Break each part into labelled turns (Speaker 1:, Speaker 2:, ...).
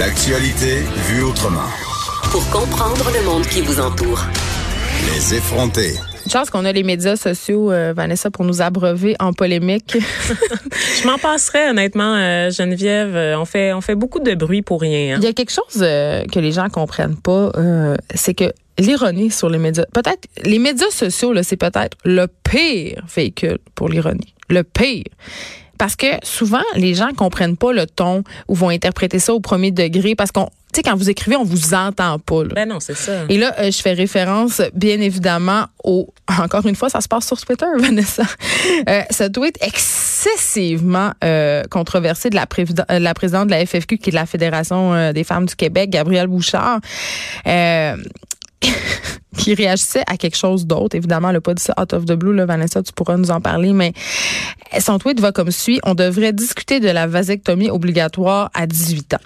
Speaker 1: L'actualité vue autrement.
Speaker 2: Pour comprendre le monde qui vous entoure.
Speaker 1: Les effronter.
Speaker 3: Une chance qu'on a les médias sociaux, euh, Vanessa, pour nous abreuver en polémique.
Speaker 4: Je m'en passerais honnêtement, euh, Geneviève. Euh, on fait on fait beaucoup de bruit pour rien. hein.
Speaker 3: Il y a quelque chose euh, que les gens comprennent pas, euh, c'est que l'ironie sur les médias, peut-être les médias sociaux, là, c'est peut-être le pire véhicule pour l'ironie, le pire. Parce que souvent, les gens comprennent pas le ton ou vont interpréter ça au premier degré parce qu'on, tu sais, quand vous écrivez, on vous entend pas. Là.
Speaker 4: Ben non, c'est ça.
Speaker 3: Et là, euh, je fais référence, bien évidemment, au. Encore une fois, ça se passe sur Twitter, Vanessa. Euh, ce tweet excessivement euh, controversé de la, préviden- euh, la présidente de la FFQ, qui est de la Fédération euh, des femmes du Québec, Gabrielle Bouchard. Qui réagissait à quelque chose d'autre. Évidemment, elle n'a pas dit ça out of the blue, là, Vanessa, tu pourras nous en parler, mais son tweet va comme suit. On devrait discuter de la vasectomie obligatoire à 18 ans.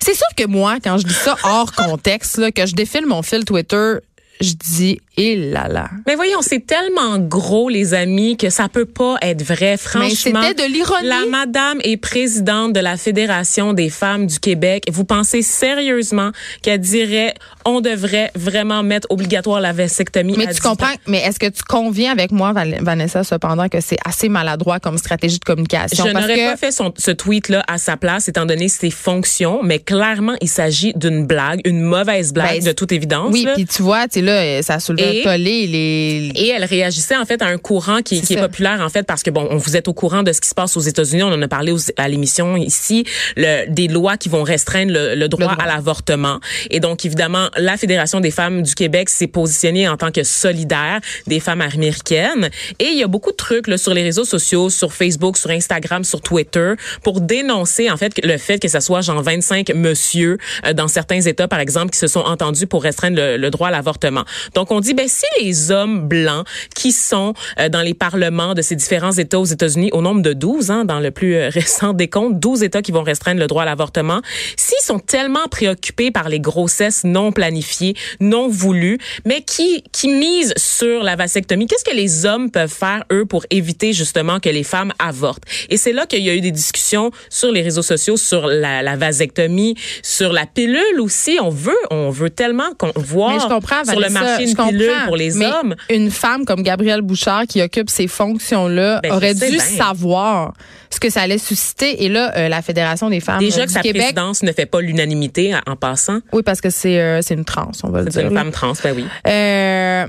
Speaker 3: C'est sûr que moi, quand je dis ça hors contexte, là, que je défile mon fil Twitter, je dis, et là là.
Speaker 4: Mais voyons, c'est tellement gros, les amis, que ça peut pas être vrai. Franchement,
Speaker 3: c'était de l'ironie.
Speaker 4: La madame est présidente de la Fédération des femmes du Québec. Vous pensez sérieusement qu'elle dirait on devrait vraiment mettre obligatoire la vasectomie
Speaker 3: Mais
Speaker 4: à
Speaker 3: tu
Speaker 4: 18 ans?
Speaker 3: comprends, mais est-ce que tu conviens avec moi, Vanessa, cependant, que c'est assez maladroit comme stratégie de communication?
Speaker 4: Je n'aurais
Speaker 3: que-
Speaker 4: pas fait son- ce tweet-là à sa place, étant donné ses fonctions, mais clairement, il s'agit d'une blague, une mauvaise blague,
Speaker 3: Ben,
Speaker 4: de toute évidence.
Speaker 3: Oui, puis tu vois, tu sais, là, ça a soulevé
Speaker 4: Et-.
Speaker 3: Les...
Speaker 4: Et elle réagissait en fait à un courant qui, est populaire en fait parce que bon, on vous êtes au courant de ce qui se passe aux États-Unis. On en a parlé aux- à l'émission ici, le, des lois qui vont restreindre le, le droit,
Speaker 3: Le droit.
Speaker 4: à l'avortement. Et donc évidemment, la Fédération des femmes du Québec s'est positionnée en tant que solidaire des femmes américaines. Et il y a beaucoup de trucs là, sur les réseaux sociaux, sur Facebook, sur Instagram, sur Twitter, pour dénoncer en fait le fait que ça soit genre 25 monsieur euh, dans certains États, par exemple, qui se sont entendus pour restreindre le, le droit à l'avortement. Donc on dit ben si les hommes blancs qui sont euh, dans les parlements de ces différents États aux États-Unis, au nombre de 12, hein, dans le plus euh, récent décompte, 12 États qui vont restreindre le droit à l'avortement, s'ils sont tellement préoccupés par les grossesses non planifiées, non voulues, mais qui qui misent sur la vasectomie, qu'est-ce que les hommes peuvent faire eux pour éviter justement que les femmes avortent? Et c'est là qu'il y a eu des discussions sur les réseaux sociaux sur la, la vasectomie, sur la pilule aussi. On veut, on veut tellement qu'on voit sur le marché une pilule
Speaker 3: comprends.
Speaker 4: pour les
Speaker 3: Mais
Speaker 4: hommes.
Speaker 3: Une femme comme Gabrielle Bouchard qui occupe ces fonctions-là
Speaker 4: Ben,
Speaker 3: aurait dû
Speaker 4: bien.
Speaker 3: savoir ce que ça allait susciter. Et là, euh, la Fédération des femmes
Speaker 4: Déjà
Speaker 3: euh,
Speaker 4: que
Speaker 3: du
Speaker 4: sa
Speaker 3: Québec,
Speaker 4: présidence ne fait pas l'unanimité en- passant.
Speaker 3: oui, parce que c'est euh, c'est une trans, on va le
Speaker 4: C'est
Speaker 3: dire.
Speaker 4: une
Speaker 3: là.
Speaker 4: femme trans, ben oui.
Speaker 3: Euh,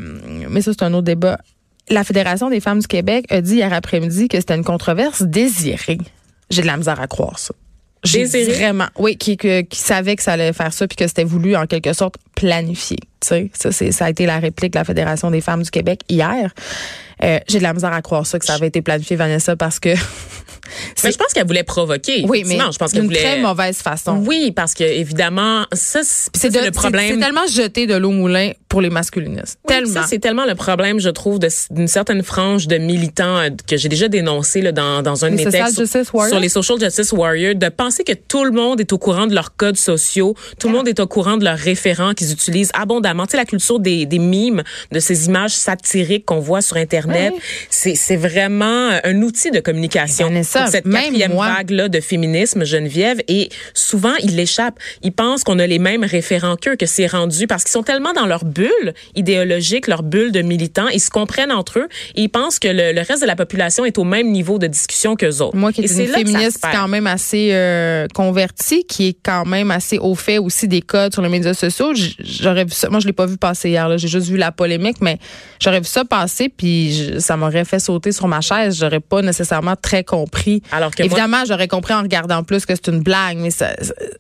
Speaker 3: mais ça, c'est un autre débat. La Fédération des femmes du Québec a dit hier après-midi que c'était une controverse désirée. J'ai de la misère à croire ça. J'ai
Speaker 4: Désirée?
Speaker 3: Vraiment. Oui, qui, que- qui savait que ça allait faire ça puis que c'était voulu en quelque sorte planifié. Tu sais, ça, c'est, ça a été la réplique de la Fédération des femmes du Québec hier. Euh, j'ai de la misère à croire ça que ça avait été planifié, Vanessa, parce que
Speaker 4: Mais je pense qu'elle voulait provoquer.
Speaker 3: oui, mais
Speaker 4: je pense qu'elle voulait.
Speaker 3: très mauvaise façon.
Speaker 4: Oui, parce que évidemment, ça, c'est le problème.
Speaker 3: c'est- c'est tellement jeté de l'eau au moulin pour les masculinistes.
Speaker 4: Oui,
Speaker 3: tellement.
Speaker 4: Ça, c'est tellement le problème, je trouve, de- d'une certaine frange de militants euh, que j'ai déjà dénoncé là, dans, dans un de
Speaker 3: Les
Speaker 4: mes
Speaker 3: social
Speaker 4: textes sur, sur les social justice warriors, de penser que tout le monde est au courant de leurs codes sociaux, tout le monde est au courant de leurs référents qu'ils utilisent abondamment. Tu sais, la culture des, des mimes, de ces images satiriques qu'on voit sur Internet, c'est c'est vraiment un outil de communication
Speaker 3: Vanessa,
Speaker 4: pour cette
Speaker 3: même
Speaker 4: quatrième
Speaker 3: moi.
Speaker 4: vague-là de féminisme, Geneviève, et souvent, ils l'échappent. Ils pensent qu'on a les mêmes référents qu'eux, que c'est rendu parce qu'ils sont tellement dans leur bulle idéologique, leur bulle de militants, ils se comprennent entre eux et ils pensent que le, le reste de la population est au même niveau de discussion qu'eux autres.
Speaker 3: Moi qui
Speaker 4: et
Speaker 3: est une
Speaker 4: ça se
Speaker 3: féministe quand même assez euh, convertie, qui est quand même assez au fait aussi des codes sur les médias sociaux, j'aurais vu ça. Moi, je l'ai pas vu passer hier. J'ai juste vu la polémique, mais j'aurais vu ça passer, puis je- ça m'aurait fait sauter sur ma chaise. J'aurais pas nécessairement très compris.
Speaker 4: Alors que moi-
Speaker 3: évidemment, j'aurais compris en regardant plus que c'est une blague, mais ça,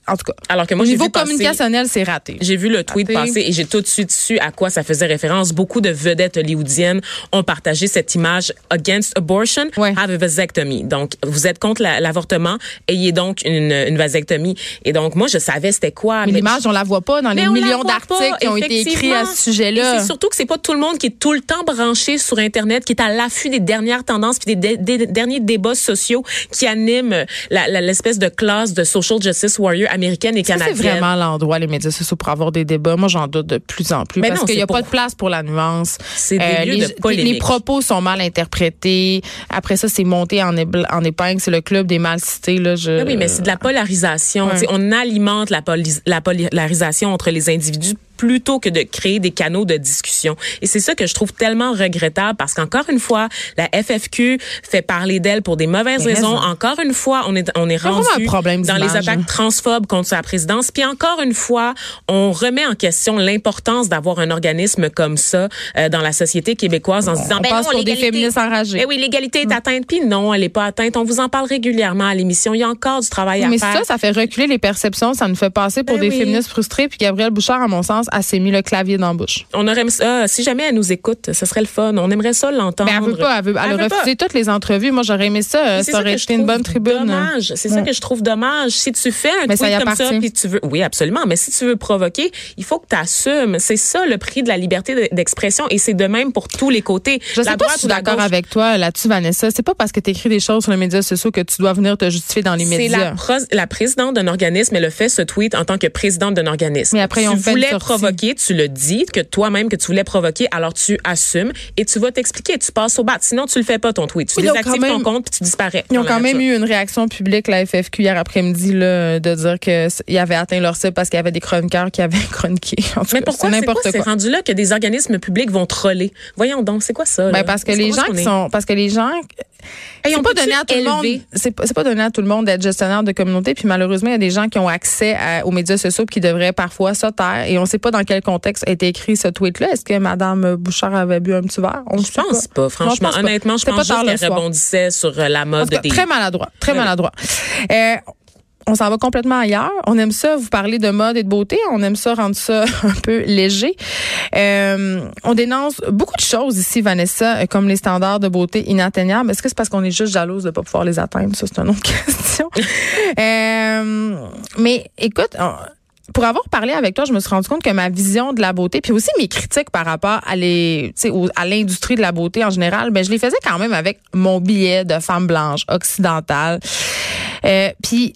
Speaker 3: en tout cas,
Speaker 4: Alors que moi,
Speaker 3: au niveau communicationnel, c'est raté.
Speaker 4: J'ai vu le tweet
Speaker 3: Raté.
Speaker 4: passer et j'ai tout de suite su à quoi ça faisait référence. Beaucoup de vedettes hollywoodiennes ont partagé cette image against abortion,
Speaker 3: Ouais.
Speaker 4: have a vasectomy. Donc, vous êtes contre la- l'avortement, ayez donc une, une vasectomie. Et donc, moi, je savais c'était quoi.
Speaker 3: Mais l'image, on la voit pas dans les
Speaker 4: la
Speaker 3: millions d'articles qui ont été écrits à ce sujet-là.
Speaker 4: Et c'est surtout que c'est pas tout le monde qui est tout le temps branché sur Internet qui est à l'affût des dernières tendances puis des, des- derniers débats sociaux qui animent la- la- l'espèce de classe de social justice warrior américaine et canadienne.
Speaker 3: C'est vraiment l'endroit, les médias sociaux, pour avoir des débats? Moi, j'en doute de plus en plus.
Speaker 4: Mais
Speaker 3: parce qu'il n'y a pas de place pour la nuance. Euh,
Speaker 4: C'est des lieux
Speaker 3: les,
Speaker 4: de polémique.
Speaker 3: les propos sont mal interprétés. Après ça, c'est monté en, en épingle. C'est le club des mal cités. Là, je...
Speaker 4: Ben oui, mais c'est de la polarisation.
Speaker 3: Ouais.
Speaker 4: On alimente la polarisation entre les individus plutôt que de créer des canaux de discussion. Et c'est ça que je trouve tellement regrettable parce qu'encore une fois, la FFQ fait parler d'elle pour des mauvaises
Speaker 3: Mais
Speaker 4: raisons.
Speaker 3: raison.
Speaker 4: Encore une fois, on est on est rendu dans les attaques transphobes contre sa présidence. Puis encore une fois, on remet en question l'importance d'avoir un organisme comme ça euh, dans la société québécoise en se disant
Speaker 3: On
Speaker 4: ben
Speaker 3: passe
Speaker 4: non,
Speaker 3: pour des féministes enragées.
Speaker 4: Eh oui, l'égalité est atteinte. Puis non, elle n'est pas atteinte. On vous en parle régulièrement à l'émission. Il y a encore du travail à
Speaker 3: mais
Speaker 4: faire.
Speaker 3: ça, ça fait reculer les perceptions. Ça nous fait passer pour
Speaker 4: Ben
Speaker 3: des
Speaker 4: oui.
Speaker 3: féministes frustrés. Puis Gabrielle Bouchard, à mon sens, a s'est mis le clavier dans la bouche.
Speaker 4: On aurait ça. Si jamais elle nous écoute, ce serait le fun. On aimerait ça l'entendre.
Speaker 3: Mais elle veut pas. Elle, veut, elle, a
Speaker 4: veut pas.
Speaker 3: refusé toutes les entrevues. Moi, j'aurais aimé ça. euh,
Speaker 4: C'est
Speaker 3: Ça
Speaker 4: ça
Speaker 3: aurait été une bonne tribune.
Speaker 4: Dommage. C'est ça que je trouve dommage. Si tu fais un
Speaker 3: Mais ça
Speaker 4: tweet
Speaker 3: y
Speaker 4: comme ça, puis tu veux, oui, absolument. Mais si tu veux provoquer, il faut que tu assumes. C'est ça le prix de la liberté de- d'expression, et c'est de même pour tous les côtés.
Speaker 3: Je
Speaker 4: La
Speaker 3: sais pas si je suis d'accord avec toi là-dessus, Vanessa. C'est pas parce que tu écris des choses sur les médias sociaux que tu dois venir te justifier dans les
Speaker 4: C'est
Speaker 3: médias.
Speaker 4: la, pros- la présidente d'un organisme, elle a fait ce tweet en tant que présidente d'un organisme.
Speaker 3: Mais après,
Speaker 4: tu
Speaker 3: fait une
Speaker 4: voulais
Speaker 3: sortie.
Speaker 4: Provoquer, tu le dis, que toi-même que tu voulais provoquer, alors tu assumes et tu vas t'expliquer, tu passes au bat. Sinon, tu le fais pas ton tweet. Tu désactives
Speaker 3: même-
Speaker 4: ton compte puis tu disparais.
Speaker 3: Ils ont quand même
Speaker 4: nature.
Speaker 3: eu une réaction publique, la FFQ, hier après-midi, de dire qu'ils avaient atteint leur cible parce qu'il y avait des chroniqueurs qui avaient chroniqué. En tout
Speaker 4: Mais
Speaker 3: cas,
Speaker 4: pourquoi
Speaker 3: c'est
Speaker 4: rendu là que des organismes publics vont troller? Voyons donc, c'est quoi ça?
Speaker 3: Ben, parce que les gens qui sont, parce que les gens,
Speaker 4: Hey,
Speaker 3: c'est pas donné à tout le monde. C'est pas, pas donné à tout le monde d'être gestionnaire de communauté. Puis malheureusement, il y a des gens qui ont accès à- aux médias sociaux qui devraient parfois se taire. Et on sait pas dans quel contexte a été écrit ce tweet-là. Est-ce que Madame Bouchard avait bu un petit verre? On
Speaker 4: Je pense pas, franchement.
Speaker 3: pense pas.
Speaker 4: Honnêtement, je pense
Speaker 3: pas
Speaker 4: juste
Speaker 3: le
Speaker 4: qu'elle rebondissait sur euh, la mode
Speaker 3: cas,
Speaker 4: des...
Speaker 3: très maladroit, très maladroit. Euh, on s'en va complètement ailleurs. On aime ça, vous parler de mode et de beauté. On aime ça rendre ça un peu léger. Euh, on dénonce beaucoup de choses ici, Vanessa, comme les standards de beauté inatteignables. Est-ce que c'est parce qu'on est juste jalouse de pas pouvoir les atteindre? Ça, c'est une autre question. Euh, mais écoute, on- pour avoir parlé avec toi, je me suis rendu compte que ma vision de la beauté, puis aussi mes critiques par rapport à les, l'industrie de la beauté en général, ben je les faisais quand même avec mon billet de femme blanche occidentale. Euh, puis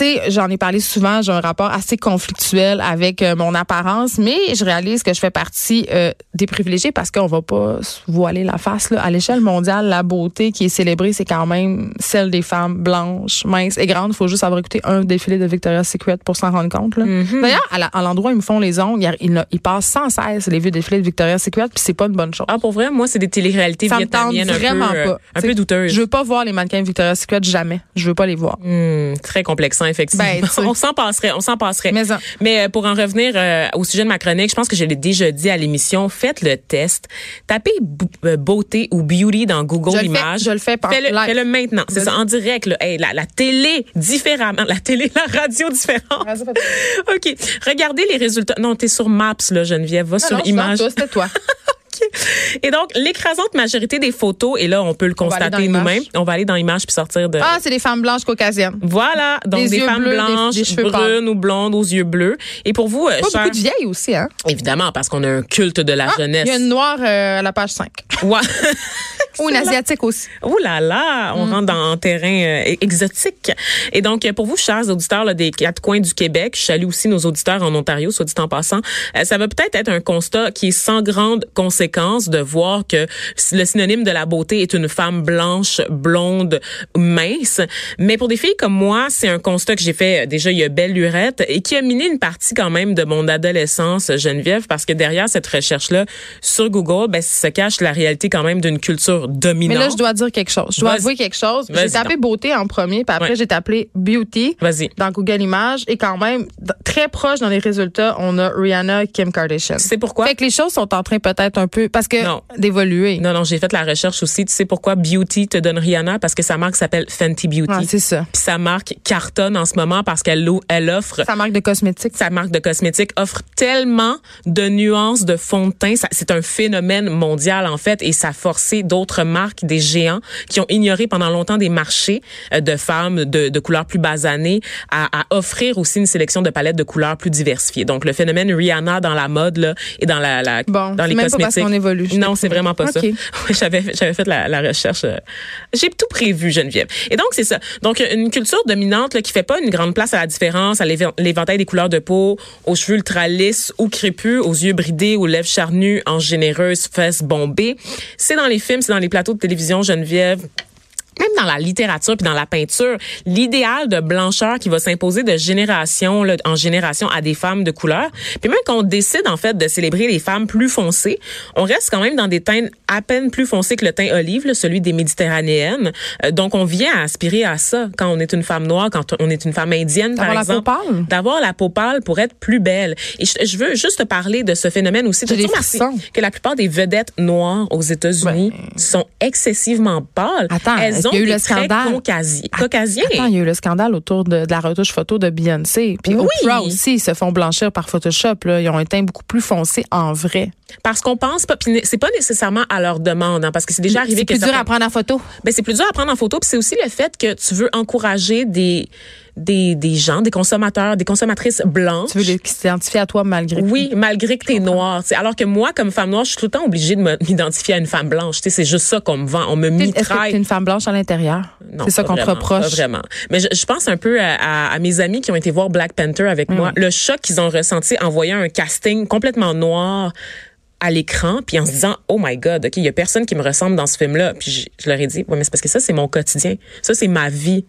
Speaker 3: tu sais, j'en ai parlé souvent, j'ai un rapport assez conflictuel avec euh, mon apparence, mais je réalise que je fais partie euh, des privilégiés parce qu'on va pas se voiler la face. Là. À l'échelle mondiale, la beauté qui est célébrée, c'est quand même celle des femmes blanches, minces et grandes. Il faut juste avoir écouté un défilé de Victoria's Secret pour s'en rendre compte. là. D'ailleurs, à l'endroit où ils me font les ongles, ils, passent sans cesse les vieux défilés de Victoria's Secret, puis c'est pas une bonne chose.
Speaker 4: Ah, pour vrai, moi, c'est des téléréalités
Speaker 3: Ça me tente
Speaker 4: vietnamiennes un
Speaker 3: vraiment
Speaker 4: peu, euh,
Speaker 3: pas.
Speaker 4: un peu douteuses.
Speaker 3: Je veux pas voir les mannequins de Victoria's Secret jamais. Je veux pas les voir.
Speaker 4: Hmm, très complexant, effectivement.
Speaker 3: Ben, tu
Speaker 4: on s'en passerait, on s'en passerait.
Speaker 3: Mais
Speaker 4: euh, pour en revenir euh, au sujet de ma chronique, je pense que je l'ai déjà dit à l'émission, faites le test. Tapez euh, beauté ou beauty dans Google
Speaker 3: Je
Speaker 4: Images.
Speaker 3: je le fais par
Speaker 4: Fais-le maintenant. C'est ça, en direct. Là. Hey, la, la télé, différemment. La télé, la radio, différente. OK. Regardez les résultats. Non, t'es sur Maps, là, Geneviève. Va
Speaker 3: Ah
Speaker 4: sur
Speaker 3: non, c'est
Speaker 4: Images.
Speaker 3: toi, C'était toi.
Speaker 4: Et donc, l'écrasante majorité des photos, et là, on peut le constater nous-mêmes. On va aller dans Images puis sortir de...
Speaker 3: Ah, c'est des femmes blanches caucasiennes.
Speaker 4: Voilà, donc
Speaker 3: Des
Speaker 4: des, femmes
Speaker 3: bleus, des-
Speaker 4: blanches,
Speaker 3: des cheveux
Speaker 4: brunes ou blondes aux yeux bleus. Et pour vous, euh,
Speaker 3: Pas
Speaker 4: chers-
Speaker 3: beaucoup de vieilles aussi, hein?
Speaker 4: évidemment, parce qu'on a un culte de la
Speaker 3: Ah,
Speaker 4: jeunesse.
Speaker 3: Il y a une noire euh, à la page 5.
Speaker 4: Ouais.
Speaker 3: Ou une asiatique aussi.
Speaker 4: Oh là là, on rentre dans un terrain euh, exotique. Et donc, pour vous, chers auditeurs là, des quatre coins du Québec, je salue aussi nos auditeurs en Ontario, soit dit en passant, euh, ça va peut-être être un constat qui est sans grande conséquence de voir que le synonyme de la beauté est une femme blanche, blonde, mince. Mais pour des filles comme moi, c'est un constat que j'ai fait euh, déjà il y a belle lurette et qui a miné une partie quand même de mon adolescence, Geneviève, parce que derrière cette recherche-là, sur Google, ben, se cache la réalité quand même d'une culture
Speaker 3: Mais
Speaker 4: dominante.
Speaker 3: là, je dois dire quelque chose. Je dois avouer quelque chose. J'ai tapé beauté en premier, puis après,
Speaker 4: Ouais.
Speaker 3: j'ai tapé beauty
Speaker 4: Vas-y.
Speaker 3: dans Google Images. Et quand même, très proche dans les résultats, on a Rihanna et Kim Kardashian.
Speaker 4: Sais pourquoi?
Speaker 3: Fait que les choses sont en train peut-être un peu, parce que
Speaker 4: Non.
Speaker 3: d'évoluer.
Speaker 4: Non, non, j'ai fait la recherche aussi. Tu sais pourquoi Beauty te donne Rihanna? Parce que sa marque s'appelle Fenty Beauty.
Speaker 3: Ouais, c'est ça.
Speaker 4: Puis sa marque cartonne en ce moment parce qu'elle elle offre
Speaker 3: Sa marque de cosmétiques.
Speaker 4: sa marque de cosmétiques offre tellement de nuances de fond de teint. C'est un phénomène mondial, en fait, et ça a forcé d'autres marques, des géants, qui ont ignoré pendant longtemps des marchés euh, de femmes de, de couleurs plus basanées à, à offrir aussi une sélection de palettes de couleurs plus diversifiées. Donc, le phénomène Rihanna dans la mode là, et dans, la, la
Speaker 3: Bon,
Speaker 4: dans les
Speaker 3: même pas parce
Speaker 4: cosmétiques.
Speaker 3: qu'on évolue.
Speaker 4: Non, c'est vraiment pas ça. J'avais, j'avais fait la, la recherche. euh, J'ai tout prévu, Geneviève. Et donc, c'est ça. Donc, une culture dominante là, qui fait pas une grande place à la différence, à l'éve- l'éventail des couleurs de peau, aux cheveux ultra lisses ou crépus, aux yeux bridés, aux lèvres charnues, en généreuses fesses bombées. C'est dans les films, c'est dans les plateaux de télévision, Geneviève même dans la littérature puis dans la peinture, l'idéal de blancheur qui va s'imposer de génération là, en génération à des femmes de couleur. Puis même quand on décide en fait de célébrer les femmes plus foncées, on reste quand même dans des teintes à peine plus foncées que le teint olive, là, celui des méditerranéennes. Euh, donc on vient à aspirer à ça quand on est une femme noire, quand on est une femme indienne par
Speaker 3: D'avoir la
Speaker 4: exemple,
Speaker 3: peau pâle.
Speaker 4: d'avoir la peau pâle pour être plus belle. Et je, je veux juste te parler de ce phénomène aussi.
Speaker 3: Frissons.
Speaker 4: que la plupart des vedettes noires aux États-Unis sont excessivement pâles?
Speaker 3: Attends,
Speaker 4: Elles
Speaker 3: qu'il y a eu
Speaker 4: des
Speaker 3: le scandale?
Speaker 4: caucasi- caucasiens.
Speaker 3: Attends, il y a eu le scandale autour de, de la retouche photo de Beyoncé. Puis
Speaker 4: Oui.
Speaker 3: Oprah aussi, ils se font blanchir par Photoshop. Là. Ils ont un teint beaucoup plus foncé en vrai.
Speaker 4: Parce qu'on pense pas, puis c'est pas nécessairement à leur demande, hein, parce que c'est déjà arrivé
Speaker 3: C'est
Speaker 4: que
Speaker 3: plus dur à prendre en photo.
Speaker 4: Ben, c'est plus dur à prendre en photo, puis c'est aussi le fait que tu veux encourager des des, des gens, des consommateurs, des consommatrices blanches.
Speaker 3: Tu veux les- qui s'identifient à toi malgré tout.
Speaker 4: Oui, malgré que t'es noire. tu sais. Alors que moi, comme femme noire, je suis tout le temps obligée de m'identifier à une femme blanche. Tu sais, C'est juste ça qu'on me vend. On me
Speaker 3: Est-ce que tu
Speaker 4: mitraille.
Speaker 3: es une femme blanche à l'intérieur?
Speaker 4: Non,
Speaker 3: C'est ça qu'on te reproche.
Speaker 4: Pas vraiment. Mais je, je pense un peu à, à- à mes amis qui ont été voir Black Panther avec
Speaker 3: Mm.
Speaker 4: moi. Le choc qu'ils ont ressenti en voyant un casting complètement noir à l'écran, puis en se disant oh my god, ok, il y a personne qui me ressemble dans ce film-là. Puis je, je leur ai dit ouais, mais c'est parce que ça c'est mon quotidien, ça c'est ma vie.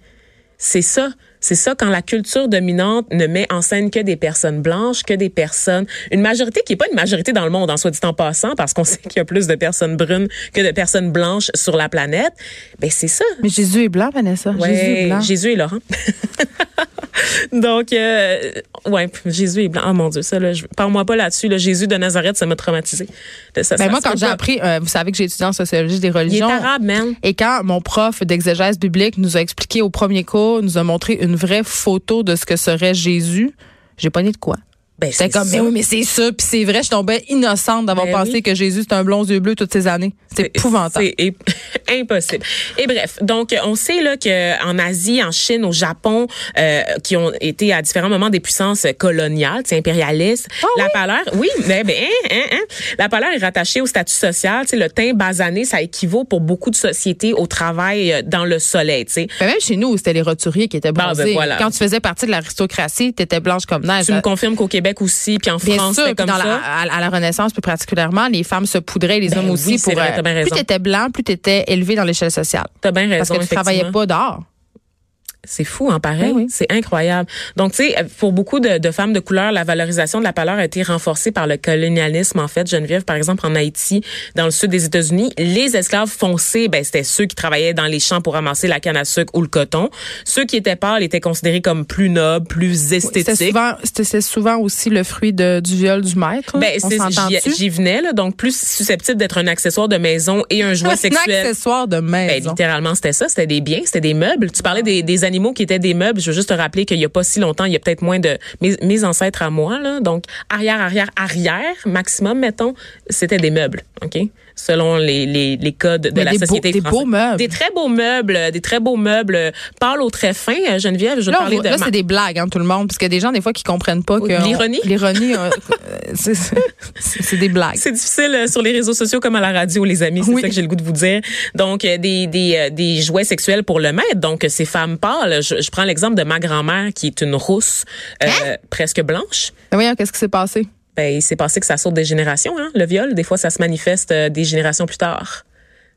Speaker 4: C'est ça. C'est ça quand la culture dominante ne met en scène que des personnes blanches, que des personnes, une majorité qui est pas une majorité dans le monde en soit dit en passant, parce qu'on sait qu'il y a plus de personnes brunes que de personnes blanches sur la planète. Ben c'est ça.
Speaker 3: Mais Jésus est blanc, Vanessa.
Speaker 4: Ouais,
Speaker 3: Jésus est blanc.
Speaker 4: Jésus et Laurent. Donc, euh, ouais, Jésus est blanc. Oh mon Dieu, ça, là, je- parle-moi pas là-dessus. Là, Jésus de Nazareth, ça m'a traumatisé. Ça, ça-
Speaker 3: Ben moi, quand j'ai
Speaker 4: pas.
Speaker 3: appris, euh, vous savez que j'ai étudié en sociologie des
Speaker 4: Il est
Speaker 3: religions.
Speaker 4: arabe, man.
Speaker 3: Et quand mon prof d'exégèse biblique nous a expliqué au premier cours, nous a montré une vraie photo de ce que serait Jésus, j'ai pogné de quoi?
Speaker 4: Ben, c'est
Speaker 3: comme,
Speaker 4: ça.
Speaker 3: mais oui, mais c'est ça, puis c'est vrai, je tombais innocente d'avoir
Speaker 4: Ben
Speaker 3: pensé
Speaker 4: oui.
Speaker 3: que Jésus c'était un blond aux yeux bleus toutes ces années. C'est épouvantable.
Speaker 4: C'est impossible. Et bref, donc on sait là que en Asie, en Chine, au Japon, euh, qui ont été à différents moments des puissances coloniales, tu impérialistes,
Speaker 3: Ah
Speaker 4: la pâleur, oui, mais ben, hein, hein, hein. la pâleur est rattachée au statut social. Tu le teint basané, ça équivaut pour beaucoup de sociétés au travail euh, dans le soleil. Tu sais,
Speaker 3: Ben, même chez nous, c'était les roturiers qui étaient
Speaker 4: ben,
Speaker 3: bronzés.
Speaker 4: voilà.
Speaker 3: Quand tu faisais partie de l'aristocratie, t'étais blanche comme neige.
Speaker 4: tu me confirmes qu'au Québec aussi, puis en
Speaker 3: Bien
Speaker 4: France,
Speaker 3: sûr,
Speaker 4: comme
Speaker 3: dans
Speaker 4: ça.
Speaker 3: la, à, à la Renaissance plus particulièrement, les femmes se poudraient, les
Speaker 4: Ben
Speaker 3: hommes
Speaker 4: oui,
Speaker 3: aussi. pour,
Speaker 4: vrai,
Speaker 3: euh,
Speaker 4: t'as bien
Speaker 3: plus t'étais blanc, plus t'étais élevé dans l'échelle sociale.
Speaker 4: T'as bien raison.
Speaker 3: Parce que tu travaillais pas dehors.
Speaker 4: C'est fou, hein, pareil.
Speaker 3: Oui, oui.
Speaker 4: C'est incroyable. Donc, tu sais, pour beaucoup de, de femmes de couleur, la valorisation de la pâleur a été renforcée par le colonialisme, en fait. Geneviève, par exemple, en Haïti, dans le sud des États-Unis, les esclaves foncés, ben, c'était ceux qui travaillaient dans les champs pour ramasser la canne à sucre ou le coton. Ceux qui étaient pâles étaient considérés comme plus nobles, plus
Speaker 3: C'était
Speaker 4: esthétiques.
Speaker 3: souvent, c'était c'est souvent aussi le fruit de, du viol du maître.
Speaker 4: Ben, j'y venais, là, donc plus susceptible d'être un accessoire de maison et un jouet
Speaker 3: Un
Speaker 4: sexuel.
Speaker 3: accessoire de
Speaker 4: Ben,
Speaker 3: maison.
Speaker 4: littéralement, c'était ça. C'était des biens, c'était des meubles. Tu parlais des, des animaux qui étaient des meubles. Je veux juste te rappeler qu'il y a pas si longtemps, il y a peut-être moins de mes, ancêtres à moi, là. Donc, arrière, arrière, arrière, maximum, mettons, c'était des meubles, ok, selon les, les, les codes de
Speaker 3: Mais
Speaker 4: la
Speaker 3: des beaux-
Speaker 4: société
Speaker 3: des
Speaker 4: française.
Speaker 3: beaux meubles.
Speaker 4: Des très beaux meubles, des très beaux meubles. euh, Parle au très fin, euh, Geneviève. Je
Speaker 3: voit-
Speaker 4: de
Speaker 3: là, c'est des blagues, hein, tout le monde, parce qu'il y a des gens, des fois, qui comprennent pas que.
Speaker 4: L'ironie?
Speaker 3: on- L'ironie, euh, c'est des blagues.
Speaker 4: C'est difficile sur les réseaux sociaux comme à la radio, les amis. C'est
Speaker 3: Oui.
Speaker 4: ça que j'ai le goût de vous dire. Donc, des, des, des jouets sexuels pour le maître. Donc, ces femmes pâles. Je, je prends l'exemple de ma grand-mère qui est une rousse euh,
Speaker 3: Hein?
Speaker 4: presque blanche.
Speaker 3: Mais voyons, qu'est-ce qui s'est passé?
Speaker 4: Ben, il s'est passé que ça saute des générations, hein, le viol. Des fois, ça se manifeste euh, des générations plus tard.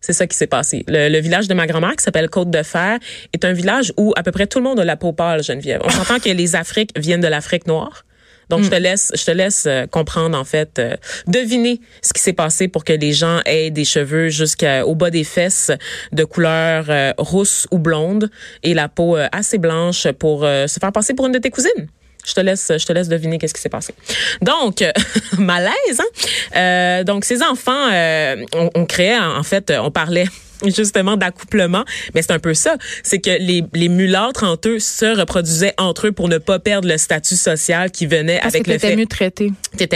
Speaker 4: C'est ça qui s'est passé. Le, le village de ma grand-mère, qui s'appelle Côte de Fer, est un village où à peu près tout le monde a la peau pâle, Geneviève. On s'entend que les Afriques viennent de l'Afrique noire. Donc, je te laisse, je te laisse euh, comprendre, en fait, euh, deviner ce qui s'est passé pour que les gens aient des cheveux jusqu'au bas des fesses de couleur euh, rousse ou blonde et la peau euh, assez blanche pour se faire passer pour une de tes cousines. Je te laisse, je te laisse deviner qu'est-ce qui s'est passé. Donc, malaise. Hein? Euh, donc, ces enfants, euh, on, on créait en fait, on parlait justement d'accouplement. Mais c'est un peu ça. C'est que les, les mulâtres entre eux se reproduisaient entre eux pour ne pas perdre le statut social qui venait
Speaker 3: Parce
Speaker 4: avec
Speaker 3: que
Speaker 4: le fait
Speaker 3: mieux traité.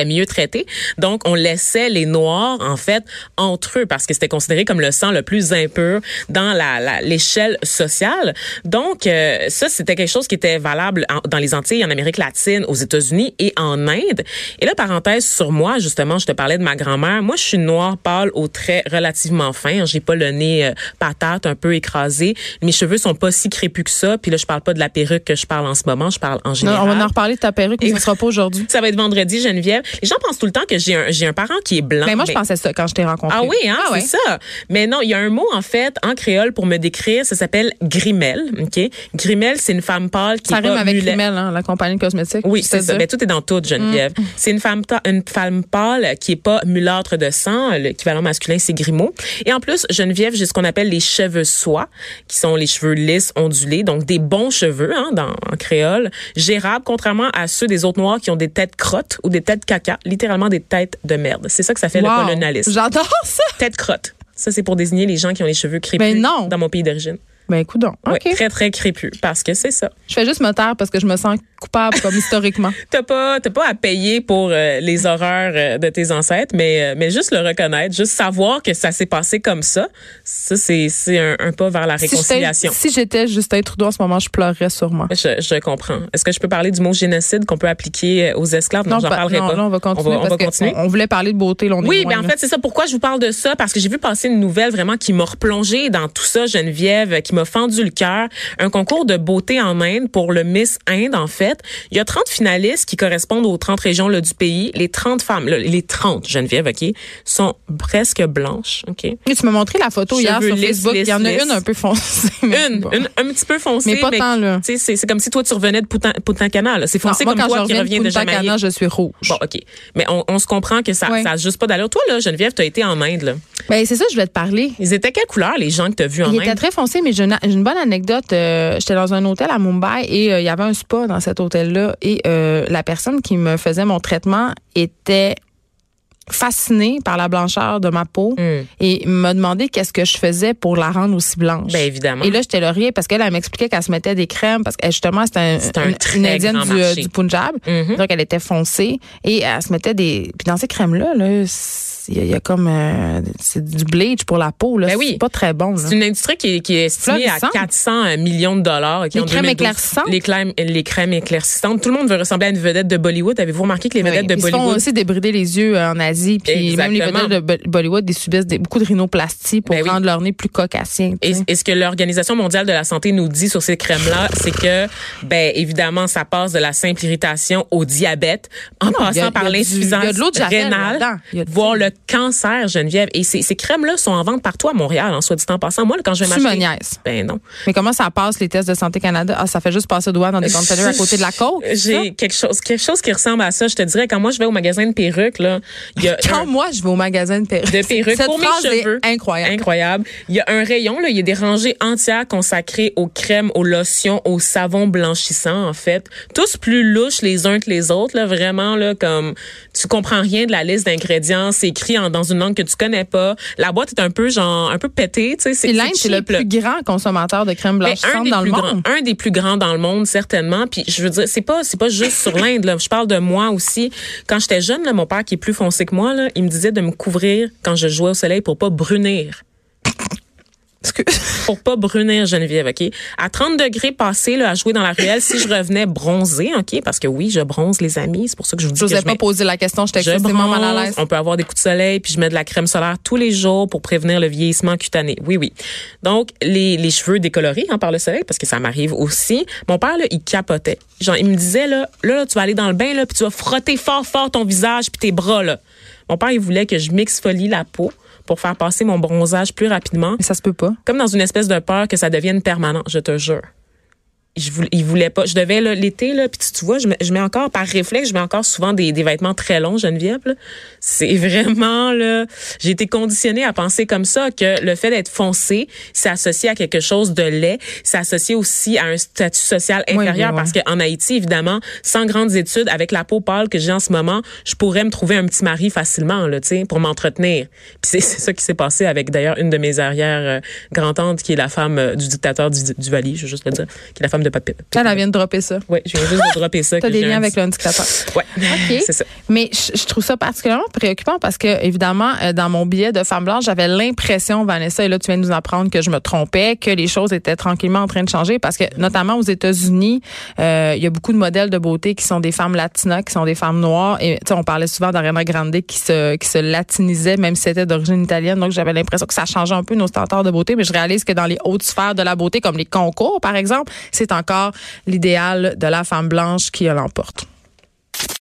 Speaker 4: mieux traité. Donc, on laissait les Noirs, en fait, entre eux, parce que c'était considéré comme le sang le plus impur dans la la- l'échelle sociale. Donc, euh, ça, c'était quelque chose qui était valable en- dans les Antilles, en Amérique latine, aux États-Unis et en Inde. Et là, parenthèse sur moi, justement, je te parlais de ma grand-mère. Moi, je suis noire pâle aux traits relativement fins. J'ai pas le nez euh, patate, un peu écrasé. Mes cheveux sont pas si crépus que ça. Puis là, je parle pas de la perruque que je parle en ce moment. Je parle en
Speaker 3: Non,
Speaker 4: général.
Speaker 3: on va en reparler de ta perruque, mais
Speaker 4: Et-
Speaker 3: ce sera pas aujourd'hui.
Speaker 4: Ça va être vendredi, Geneviève. Les gens pensent tout le temps que j'ai un, j'ai un parent qui est blanc.
Speaker 3: Mais Ben, moi, je
Speaker 4: mais-
Speaker 3: pensais ça quand je t'ai rencontré.
Speaker 4: Ah oui, hein,
Speaker 3: ouais.
Speaker 4: c'est ça. Mais non, il y a un mot, en fait, en créole pour me décrire. Ça s'appelle grimelle, OK? Grimelle, c'est une femme pâle qui
Speaker 3: Ça
Speaker 4: est
Speaker 3: rime
Speaker 4: pas
Speaker 3: avec Rimmel, hein, la compagnie de cosmétiques.
Speaker 4: oui, c'est ça.
Speaker 3: dis.
Speaker 4: Ben, tout est dans tout, Geneviève.
Speaker 3: Mm.
Speaker 4: C'est une femme, une femme pâle qui est pas mulâtre de sang. L'équivalent masculin, c'est grimaud. Et en plus, Geneviève, j'ai ce qu'on appelle les cheveux soie, qui sont les cheveux lisses, ondulés, donc des bons cheveux, hein, dans, en créole, gérables, contrairement à ceux des autres noirs qui ont des têtes crottes ou des têtes caca, littéralement des têtes de merde. C'est ça que ça fait
Speaker 3: Wow.
Speaker 4: le colonialisme.
Speaker 3: J'adore ça.
Speaker 4: Tête crotte. Ça, c'est pour désigner les gens qui ont les cheveux crépus
Speaker 3: Ben non.
Speaker 4: dans mon pays d'origine.
Speaker 3: Ben écoute donc.
Speaker 4: Très, très crépus. Parce que c'est ça.
Speaker 3: Je fais juste me taire parce que je me sens coupable comme historiquement.
Speaker 4: T'as pas, t'as pas à payer pour euh, les horreurs euh, de tes ancêtres, mais, euh, mais juste le reconnaître, juste savoir que ça s'est passé comme ça, ça, c'est, c'est un, un pas vers la
Speaker 3: Si j'étais-
Speaker 4: réconciliation.
Speaker 3: Si j'étais Justin Trudeau en ce moment, je pleurerais sûrement.
Speaker 4: Je, je comprends. Est-ce que je peux parler du mot génocide qu'on peut appliquer aux esclaves? Non, j'en
Speaker 3: bah,
Speaker 4: parlerai
Speaker 3: non,
Speaker 4: pas.
Speaker 3: là, on va continuer
Speaker 4: On va, on continuer.
Speaker 3: on, on voulait parler de beauté, là,
Speaker 4: Oui,
Speaker 3: loin,
Speaker 4: ben en fait, c'est ça. Pourquoi je vous parle de ça? Parce que j'ai vu passer une nouvelle vraiment qui m'a replongée dans tout ça, Geneviève, qui m'a fendu le cœur. Un concours de beauté en Inde pour le Miss Inde, en fait. Il y a 30 finalistes qui correspondent aux 30 régions là, du pays. Les 30 femmes, là, les 30, Geneviève, OK, sont presque blanches, OK?
Speaker 3: Et tu m'as montré la photo hier sur Facebook. Il y en a une un peu foncée.
Speaker 4: Une,
Speaker 3: bon.
Speaker 4: une, un petit peu foncée.
Speaker 3: Mais pas tant, là.
Speaker 4: tu sais, C'est, comme si toi, tu revenais de Poutin, Poutin Canal. là. C'est
Speaker 3: Non,
Speaker 4: foncé
Speaker 3: moi,
Speaker 4: comme toi
Speaker 3: je
Speaker 4: qui
Speaker 3: reviens
Speaker 4: de Jamaïque.
Speaker 3: Je suis rouge.
Speaker 4: Bon, OK. Mais on, on se comprend que ça,
Speaker 3: Ouais.
Speaker 4: ça a juste pas d'allure. Toi, là, Geneviève, tu as été en Inde, là.
Speaker 3: Ben, c'est ça, je vais te parler.
Speaker 4: Ils étaient quelle couleur, les gens que tu as vus en Inde?
Speaker 3: était très foncé, mais j'ai une, j'ai une bonne anecdote. Euh, J'étais dans un hôtel à Mumbai et euh, il y avait un spa dans cet hôtel-là. Et euh, la personne qui me faisait mon traitement était fascinée par la blancheur de ma peau
Speaker 4: Hmm.
Speaker 3: et m'a demandé qu'est-ce que je faisais pour la rendre aussi blanche.
Speaker 4: Ben, évidemment.
Speaker 3: Et là, j'étais là rien parce qu'elle elle m'expliquait qu'elle se mettait des crèmes parce que justement, c'était un,
Speaker 4: un
Speaker 3: une- indienne du, euh, Punjab.
Speaker 4: Mhm.
Speaker 3: Donc, elle était foncée et elle se mettait des. Puis dans ces crèmes-là, là, c'est- il y, a- il y a comme. euh, c'est du bleach pour la peau. Là.
Speaker 4: Ben oui.
Speaker 3: C'est pas très bon. là.
Speaker 4: C'est une industrie qui est, qui est estimée à
Speaker 3: Florissante.
Speaker 4: 400 millions de dollars. ok,
Speaker 3: Les
Speaker 4: en
Speaker 3: crèmes
Speaker 4: 2012.
Speaker 3: éclaircissantes?
Speaker 4: Les crèmes, les crèmes éclaircissantes. Tout le monde veut ressembler à une vedette de Bollywood. Avez-vous remarqué que les
Speaker 3: Oui,
Speaker 4: vedettes de
Speaker 3: Ils se font
Speaker 4: Bollywood...
Speaker 3: aussi débrider les yeux euh, en Asie, puis même les vedettes de Bo- Bollywood, ils subissent des- beaucoup de rhinoplastie pour
Speaker 4: Ben oui.
Speaker 3: rendre leur nez plus cocassien. tu
Speaker 4: Et, ce que l'Organisation mondiale de la santé nous dit sur ces crèmes-là, c'est que, ben, évidemment, ça passe de la simple irritation au diabète, en
Speaker 3: Non, il y
Speaker 4: passant
Speaker 3: a-
Speaker 4: par l'insuffisance
Speaker 3: il y a de l'eau de Javel
Speaker 4: rénale, voire le cancer, Geneviève. Et ces, ces crèmes-là sont en vente partout à Montréal, en soit dit en passant. Moi, quand je vais m'acheter... Ben non.
Speaker 3: Mais comment ça passe, les tests de Santé Canada? Ah, ça fait juste passer doigt dans des conteneurs à côté de la côte?
Speaker 4: J'ai quelque chose, quelque chose qui ressemble à ça. Je te dirais, quand moi, je vais au magasin de perruques, là, il y a
Speaker 3: Quand
Speaker 4: un-
Speaker 3: moi, je vais au magasin de perruques.
Speaker 4: de perruques
Speaker 3: Cette
Speaker 4: pour mes
Speaker 3: phrase est
Speaker 4: cheveux.
Speaker 3: incroyable.
Speaker 4: Incroyable. Il y a un rayon, là, il y a des rangées entières consacrées aux crèmes, aux lotions, aux savons blanchissants, en fait. Tous plus louches les uns que les autres, là, vraiment, là, comme, tu comprends rien de la liste d'ingrédients, c'est écrit en- dans une langue que tu connais pas. La boîte est un peu, genre, un peu pétée, tu sais.
Speaker 3: L'Inde, c'est le plus grand consommateur de crème
Speaker 4: Ben,
Speaker 3: blanchissante
Speaker 4: des
Speaker 3: dans le
Speaker 4: plus
Speaker 3: monde.
Speaker 4: un des plus grands dans le monde certainement. Puis je veux dire, c'est pas c'est pas juste sur l'Inde. Là. Je parle de moi aussi. Quand j'étais jeune, là, mon père qui est plus foncé que moi, là, il me disait de me couvrir quand je jouais au soleil pour pas brunir. Pour pas brunir, Geneviève, OK? À 30 degrés passés, là, à jouer dans la ruelle, si je revenais bronzée, OK? Parce que oui, je bronze, les amis. C'est pour ça que je vous dis
Speaker 3: Je
Speaker 4: que je
Speaker 3: pas
Speaker 4: mets-
Speaker 3: poser la question, j'étais excessivement mal à l'aise.
Speaker 4: On peut avoir des coups de soleil, puis je mets de la crème solaire tous les jours pour prévenir le vieillissement cutané. Oui, oui. Donc, les, les cheveux décolorés hein, par le soleil, parce que ça m'arrive aussi. Mon père, là, il capotait. Genre, il me disait, là, là, là, tu vas aller dans le bain, là, puis tu vas frotter fort, fort ton visage puis tes bras, là. Mon père, il voulait que je m'exfolie la peau pour faire passer mon bronzage plus rapidement,
Speaker 3: Mais ça se peut pas.
Speaker 4: comme dans une espèce de peur que ça devienne permanent, je te jure. Je voulais, il voulait pas. Je devais l'été là, puis tu, tu vois, je mets, je mets encore par réflexe, je mets encore souvent des, des vêtements très longs, Geneviève. C'est vraiment là, j'ai été conditionnée à penser comme ça que le fait d'être foncé, c'est associé à quelque chose de laid, c'est associé aussi à un statut social
Speaker 3: Oui,
Speaker 4: inférieur
Speaker 3: oui,
Speaker 4: parce qu'en Haïti, évidemment, sans grandes études, avec la peau pâle que j'ai en ce moment, je pourrais me trouver un petit mari facilement là, tu sais, pour m'entretenir. Puis c'est c'est ça qui s'est passé avec d'ailleurs une de mes arrières euh, grand-tantes qui est la femme euh, du dictateur du, du Vali, je veux juste le dire, qui est la femme de Pape.
Speaker 3: Elle, elle vient de dropper ça.
Speaker 4: Ouais, je viens juste de dropper ça.
Speaker 3: T'as des liens avec le dictateur.
Speaker 4: Ouais,
Speaker 3: OK.
Speaker 4: c'est ça.
Speaker 3: Mais je, je trouve ça particulièrement préoccupant parce que, évidemment, euh, dans mon billet de femme blanche, j'avais l'impression, Vanessa, et là, tu viens de nous apprendre que je me trompais, que les choses étaient tranquillement en train de changer parce que, notamment aux États-Unis, euh, il y a beaucoup de modèles de beauté qui sont des femmes latinas, qui sont des femmes noires. Et, tu sais, on parlait souvent d'Ariana Grande qui se, qui se latinisait, même si c'était d'origine italienne. Donc, j'avais l'impression que ça changeait un peu nos standards de beauté. Mais je réalise que dans les hautes sphères de la beauté, comme les concours, par exemple, c'est encore l'idéal de la femme blanche qui l'emporte.